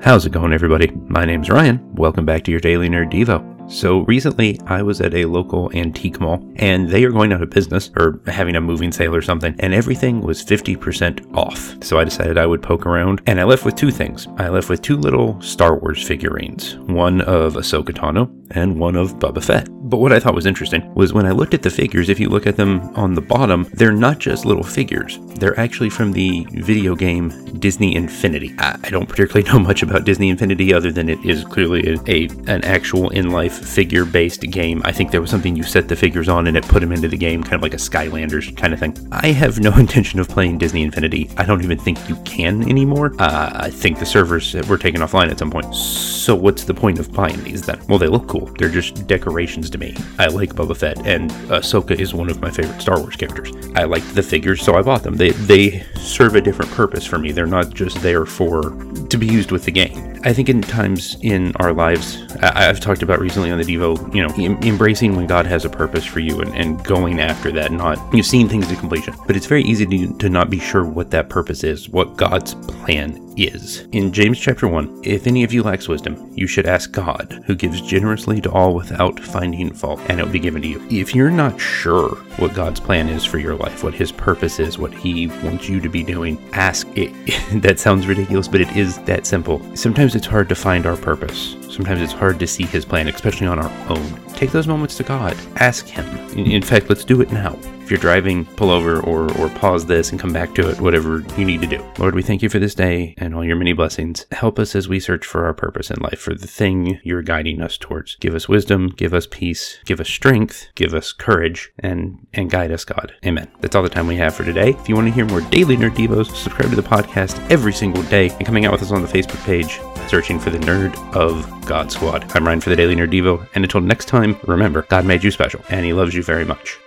How's it going, everybody? My name's Ryan. Welcome back to your Daily Nerd Devo. So, recently I was at a local antique mall and they are going out of business or having a moving sale or something, and everything was 50% off. So, I decided I would poke around and I left with two things. I left with two little Star Wars figurines one of Ahsoka Tano and one of Boba Fett. But what I thought was interesting was when I looked at the figures, if you look at them on the bottom, they're not just little figures. They're actually from the video game Disney Infinity. I, I don't particularly know much about Disney Infinity other than it is clearly a, a an actual in life figure based game. I think there was something you set the figures on and it put them into the game, kind of like a Skylanders kind of thing. I have no intention of playing Disney Infinity. I don't even think you can anymore. Uh, I think the servers were taken offline at some point. So what's the point of buying these then? Well, they look cool. They're just decorations to me. I like Boba Fett, and Ahsoka is one of my favorite Star Wars characters. I liked the figures, so I bought them. They they serve a different purpose for me. They're not just there for to be used with the game. I think in times in our lives, I, have talked about recently on the Devo, you know, em- embracing when God has a purpose for you and, and going after that, not you've seen things to completion. But it's very easy to, to not be sure what that purpose is, what God's plan is. In James chapter 1, if any of you lacks wisdom, you should ask God, who gives generously to all without finding fault, and it will be given to you. If you're not sure what God's plan is for your life, what his purpose is, what he wants you to be doing, ask it. that sounds ridiculous, but it is that simple. Sometimes it's hard to find our purpose. Sometimes it's hard to see his plan, especially on our own. Take those moments to God. Ask him. In fact, let's do it now you're driving, pull over or, or pause this and come back to it, whatever you need to do. Lord, we thank you for this day and all your many blessings. Help us as we search for our purpose in life, for the thing you're guiding us towards. Give us wisdom, give us peace, give us strength, give us courage, and, and guide us, God. Amen. That's all the time we have for today. If you want to hear more daily Nerd Devos, subscribe to the podcast every single day and coming out with us on the Facebook page, searching for the Nerd of God Squad. I'm Ryan for the Daily Nerd Devo, and until next time, remember, God made you special, and He loves you very much.